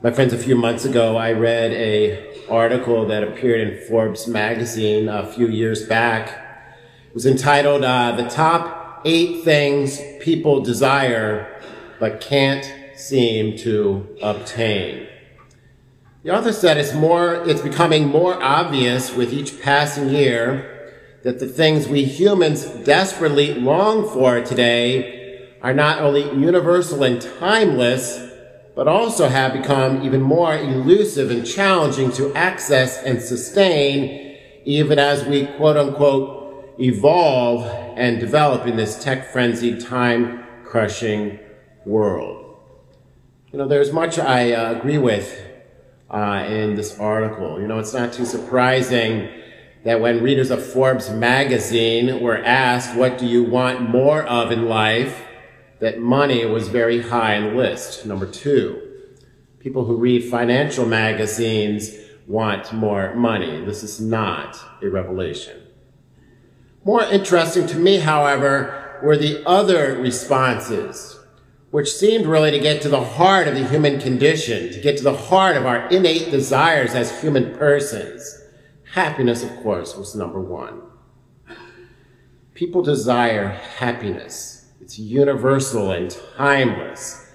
My friends, a few months ago, I read a article that appeared in Forbes magazine a few years back. It was entitled, uh, The Top Eight Things People Desire But Can't Seem to Obtain. The author said it's more, it's becoming more obvious with each passing year that the things we humans desperately long for today are not only universal and timeless, but also have become even more elusive and challenging to access and sustain, even as we quote unquote evolve and develop in this tech frenzied, time crushing world. You know, there's much I uh, agree with uh, in this article. You know, it's not too surprising that when readers of Forbes magazine were asked, what do you want more of in life? That money was very high on the list. Number two, people who read financial magazines want more money. This is not a revelation. More interesting to me, however, were the other responses, which seemed really to get to the heart of the human condition, to get to the heart of our innate desires as human persons. Happiness, of course, was number one. People desire happiness. It's universal and timeless.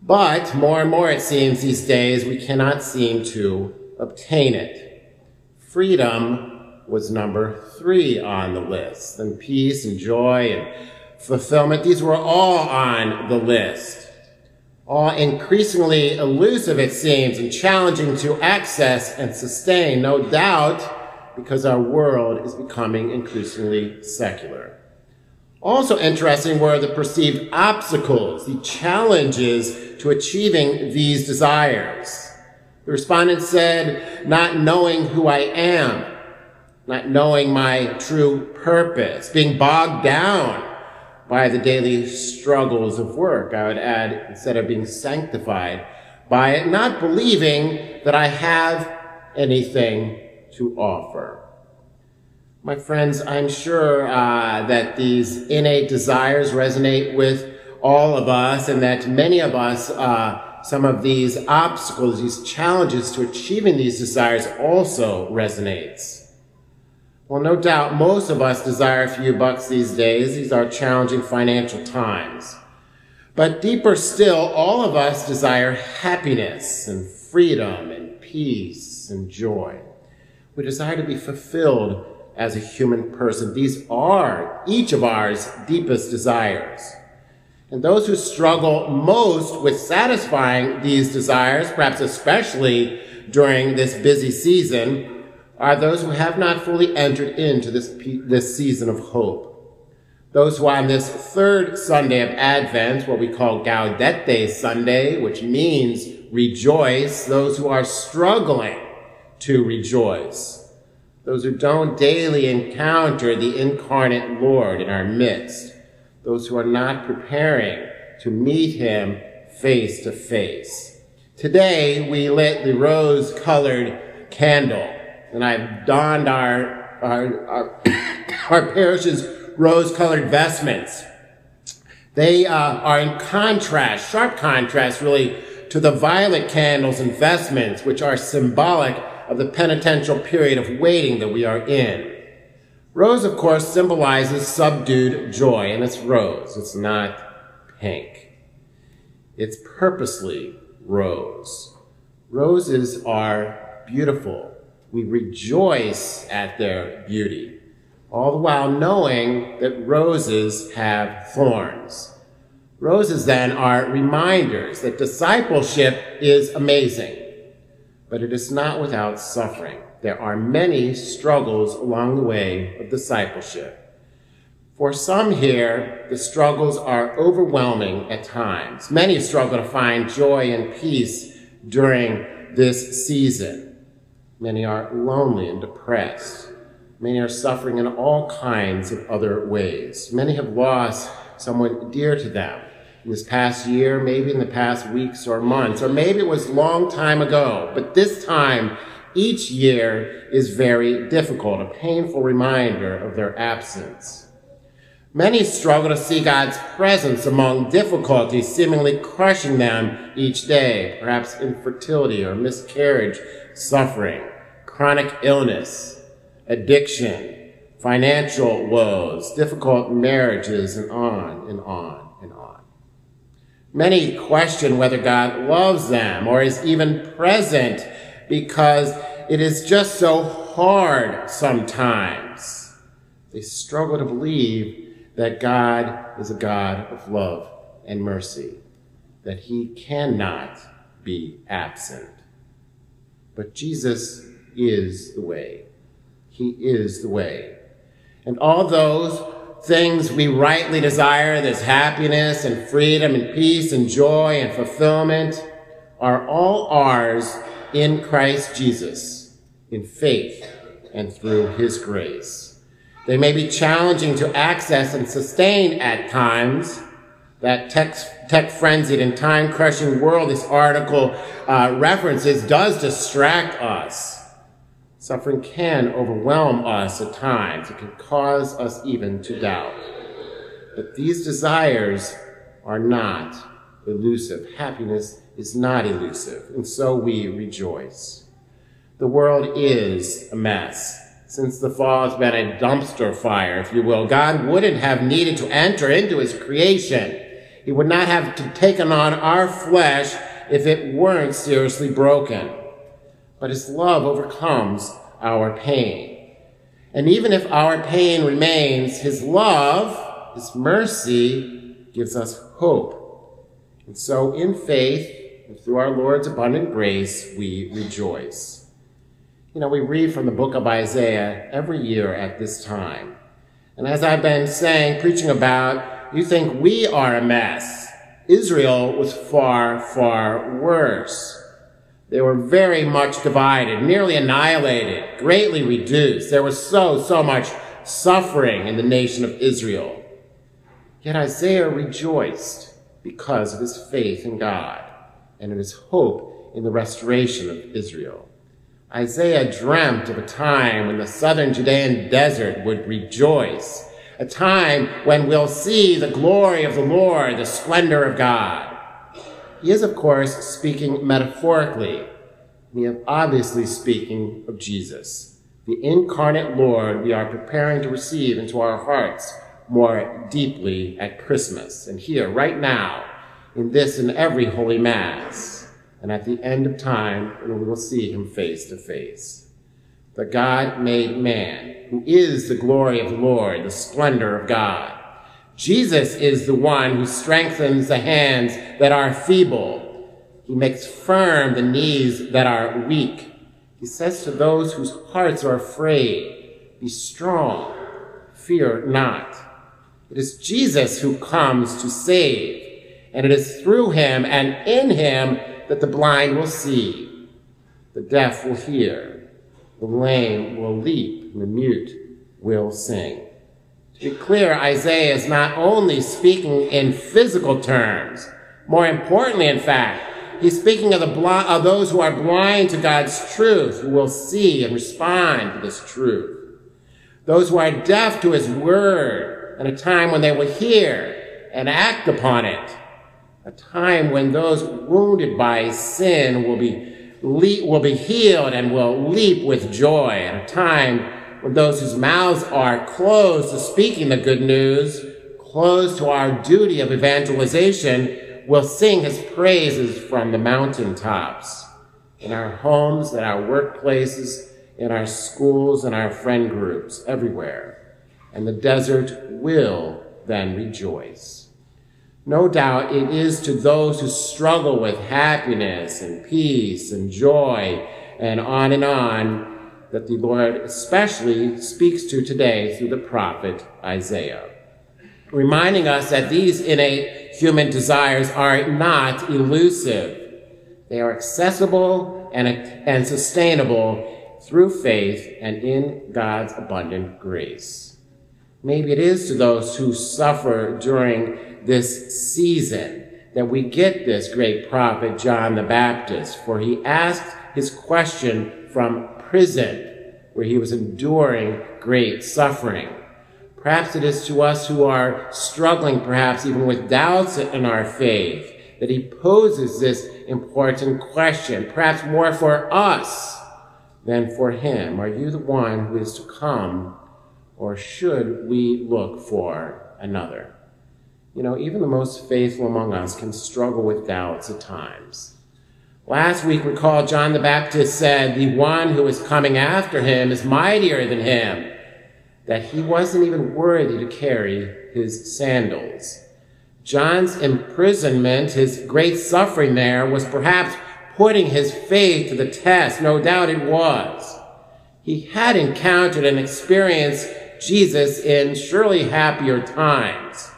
But more and more, it seems these days, we cannot seem to obtain it. Freedom was number three on the list. And peace and joy and fulfillment, these were all on the list. All increasingly elusive, it seems, and challenging to access and sustain, no doubt, because our world is becoming increasingly secular. Also interesting were the perceived obstacles, the challenges to achieving these desires. The respondent said, not knowing who I am, not knowing my true purpose, being bogged down by the daily struggles of work. I would add, instead of being sanctified by it, not believing that I have anything to offer. My friends, I'm sure uh, that these innate desires resonate with all of us and that many of us, uh, some of these obstacles, these challenges to achieving these desires also resonates. Well, no doubt most of us desire a few bucks these days. These are challenging financial times. But deeper still, all of us desire happiness and freedom and peace and joy. We desire to be fulfilled as a human person. These are each of ours deepest desires. And those who struggle most with satisfying these desires, perhaps especially during this busy season, are those who have not fully entered into this, this season of hope. Those who on this third Sunday of Advent, what we call Gaudete Sunday, which means rejoice, those who are struggling to rejoice those who don't daily encounter the incarnate Lord in our midst, those who are not preparing to meet him face to face. Today, we lit the rose-colored candle, and I've donned our, our, our, our parish's rose-colored vestments. They uh, are in contrast, sharp contrast, really, to the violet candles and vestments, which are symbolic of the penitential period of waiting that we are in. Rose, of course, symbolizes subdued joy, and it's rose. It's not pink. It's purposely rose. Roses are beautiful. We rejoice at their beauty, all the while knowing that roses have thorns. Roses then are reminders that discipleship is amazing but it is not without suffering. There are many struggles along the way of discipleship. For some here, the struggles are overwhelming at times. Many struggle to find joy and peace during this season. Many are lonely and depressed. Many are suffering in all kinds of other ways. Many have lost someone dear to them this past year, maybe in the past weeks or months, or maybe it was a long time ago, but this time, each year is very difficult, a painful reminder of their absence. Many struggle to see God's presence among difficulties seemingly crushing them each day, perhaps infertility or miscarriage, suffering, chronic illness, addiction, financial woes, difficult marriages, and on and on. Many question whether God loves them or is even present because it is just so hard sometimes. They struggle to believe that God is a God of love and mercy, that he cannot be absent. But Jesus is the way. He is the way. And all those things we rightly desire, this happiness and freedom and peace and joy and fulfillment, are all ours in Christ Jesus, in faith and through his grace. They may be challenging to access and sustain at times. That tech, tech frenzied and time crushing world this article uh, references does distract us. Suffering can overwhelm us at times. It can cause us even to doubt. But these desires are not elusive. Happiness is not elusive, and so we rejoice. The world is a mess since the fall has been a dumpster fire, if you will. God wouldn't have needed to enter into his creation. He would not have taken on our flesh if it weren't seriously broken. But his love overcomes our pain. And even if our pain remains, his love, his mercy, gives us hope. And so in faith and through our Lord's abundant grace, we rejoice. You know, we read from the book of Isaiah every year at this time. And as I've been saying, preaching about, you think we are a mess. Israel was far, far worse. They were very much divided, nearly annihilated, greatly reduced. There was so, so much suffering in the nation of Israel. Yet Isaiah rejoiced because of his faith in God and in his hope in the restoration of Israel. Isaiah dreamt of a time when the southern Judean desert would rejoice, a time when we'll see the glory of the Lord, the splendor of God. He is, of course, speaking metaphorically. We are obviously speaking of Jesus, the incarnate Lord we are preparing to receive into our hearts more deeply at Christmas and here, right now, in this and every Holy Mass and at the end of time, when we will see him face to face. The God made man, who is the glory of the Lord, the splendor of God. Jesus is the one who strengthens the hands that are feeble. He makes firm the knees that are weak. He says to those whose hearts are afraid, be strong, fear not. It is Jesus who comes to save, and it is through him and in him that the blind will see, the deaf will hear, the lame will leap, and the mute will sing. Be clear, Isaiah is not only speaking in physical terms, more importantly, in fact, he's speaking of, the of those who are blind to God's truth, who will see and respond to this truth. Those who are deaf to his word, and a time when they will hear and act upon it a time when those wounded by sin will be, will be healed and will leap with joy, at a time when those whose mouths are closed to speaking the good news, closed to our duty of evangelization, will sing his praises from the mountaintops, in our homes, in our workplaces, in our schools, in our friend groups, everywhere. And the desert will then rejoice. No doubt it is to those who struggle with happiness and peace and joy and on and on that the Lord especially speaks to today through the prophet Isaiah, reminding us that these innate human desires are not elusive. They are accessible and, and sustainable through faith and in God's abundant grace. Maybe it is to those who suffer during this season that we get this great prophet John the Baptist, for he asked his question from prison where he was enduring great suffering. Perhaps it is to us who are struggling, perhaps even with doubts in our faith, that he poses this important question, perhaps more for us than for him. Are you the one who is to come, or should we look for another? You know, even the most faithful among us can struggle with doubts at times. Last week, recall John the Baptist said, The one who is coming after him is mightier than him that he wasn't even worthy to carry his sandals. John's imprisonment, his great suffering there, was perhaps putting his faith to the test. No doubt it was. He had encountered and experienced Jesus in surely happier times.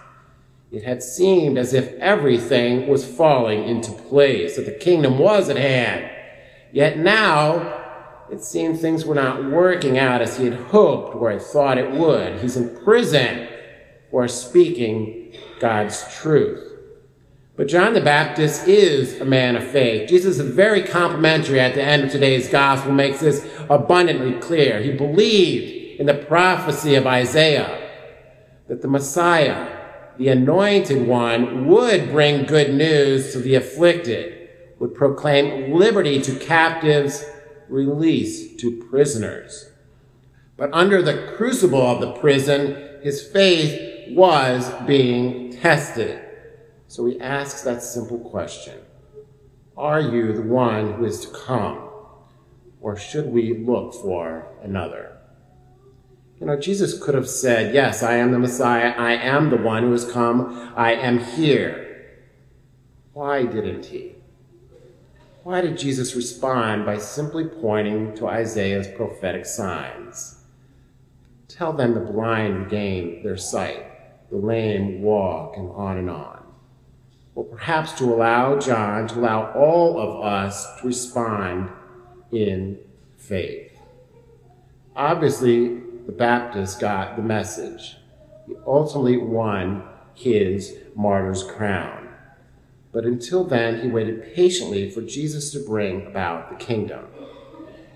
It had seemed as if everything was falling into place, that the kingdom was at hand. Yet now, it seemed things were not working out as he had hoped or had thought it would. He's in prison for speaking God's truth. But John the Baptist is a man of faith. Jesus is very complimentary at the end of today's gospel, makes this abundantly clear. He believed in the prophecy of Isaiah that the Messiah, the anointed one, would bring good news to the afflicted, would proclaim liberty to captives release to prisoners. But under the crucible of the prison, his faith was being tested. So he asks that simple question Are you the one who is to come? Or should we look for another? You know, Jesus could have said, Yes, I am the Messiah. I am the one who has come. I am here. Why didn't he? Why did Jesus respond by simply pointing to Isaiah's prophetic signs? Tell them the blind regain their sight, the lame walk, and on and on. Well, perhaps to allow John, to allow all of us to respond in faith. Obviously, the Baptist got the message. He ultimately won his martyr's crown. But until then, he waited patiently for Jesus to bring about the kingdom.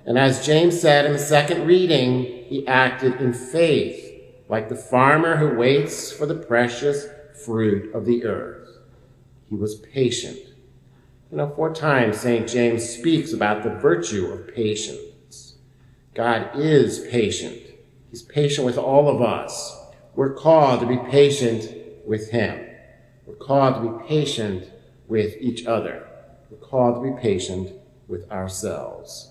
And as James said in the second reading, he acted in faith, like the farmer who waits for the precious fruit of the earth. He was patient. You know, four times St. James speaks about the virtue of patience. God is patient. He's patient with all of us. We're called to be patient with him. We're called to be patient with each other. We're called to be patient with ourselves.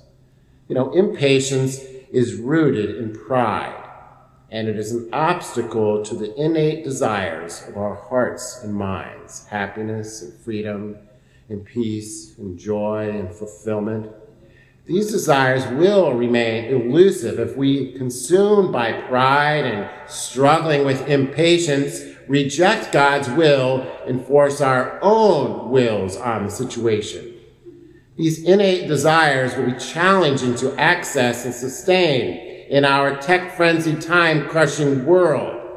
You know, impatience is rooted in pride, and it is an obstacle to the innate desires of our hearts and minds happiness and freedom and peace and joy and fulfillment. These desires will remain elusive if we, consumed by pride and struggling with impatience, reject God's will and force our own wills on the situation. These innate desires will be challenging to access and sustain in our tech frenzied, time crushing world.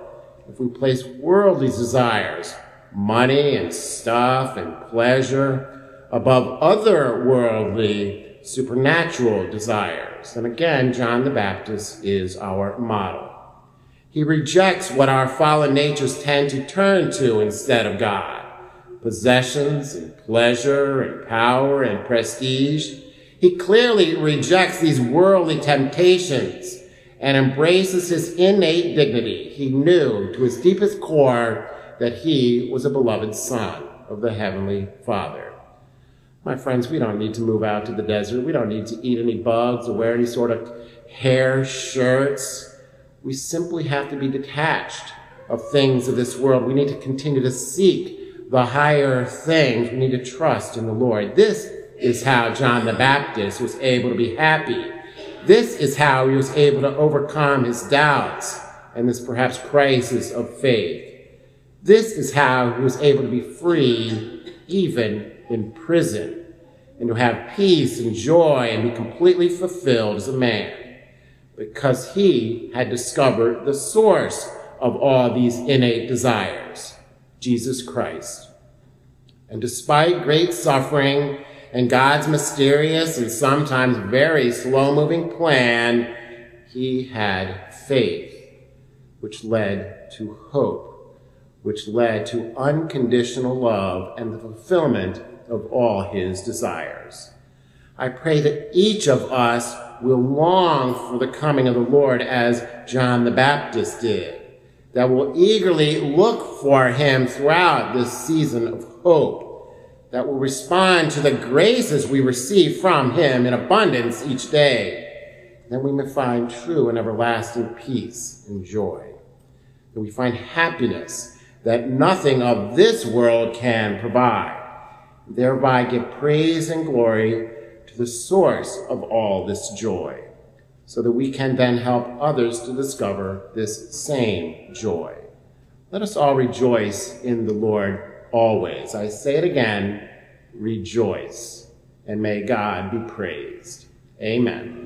If we place worldly desires, money and stuff and pleasure, above other worldly, supernatural desires. And again, John the Baptist is our model. He rejects what our fallen natures tend to turn to instead of God possessions and pleasure and power and prestige. He clearly rejects these worldly temptations and embraces his innate dignity. He knew to his deepest core that he was a beloved son of the Heavenly Father. My friends, we don't need to move out to the desert. We don't need to eat any bugs or wear any sort of hair shirts we simply have to be detached of things of this world. We need to continue to seek the higher things. We need to trust in the Lord. This is how John the Baptist was able to be happy. This is how he was able to overcome his doubts and this perhaps crisis of faith. This is how he was able to be free even in prison and to have peace and joy and be completely fulfilled as a man because he had discovered the source of all these innate desires, Jesus Christ. And despite great suffering and God's mysterious and sometimes very slow moving plan, he had faith. which led to hope, which led to unconditional love and the fulfillment of all his desires. I pray that each of us will long for the coming of the Lord as John the Baptist did, that will eagerly look for him throughout this season of hope, that will respond to the graces we receive from him in abundance each day, that we may find true and everlasting peace and joy, that we find happiness that nothing of this world can provide, thereby give praise and glory to the source of all this joy, so that we can then help others to discover this same joy. Let us all rejoice in the Lord always. I say it again, rejoice, and may God be praised. Amen.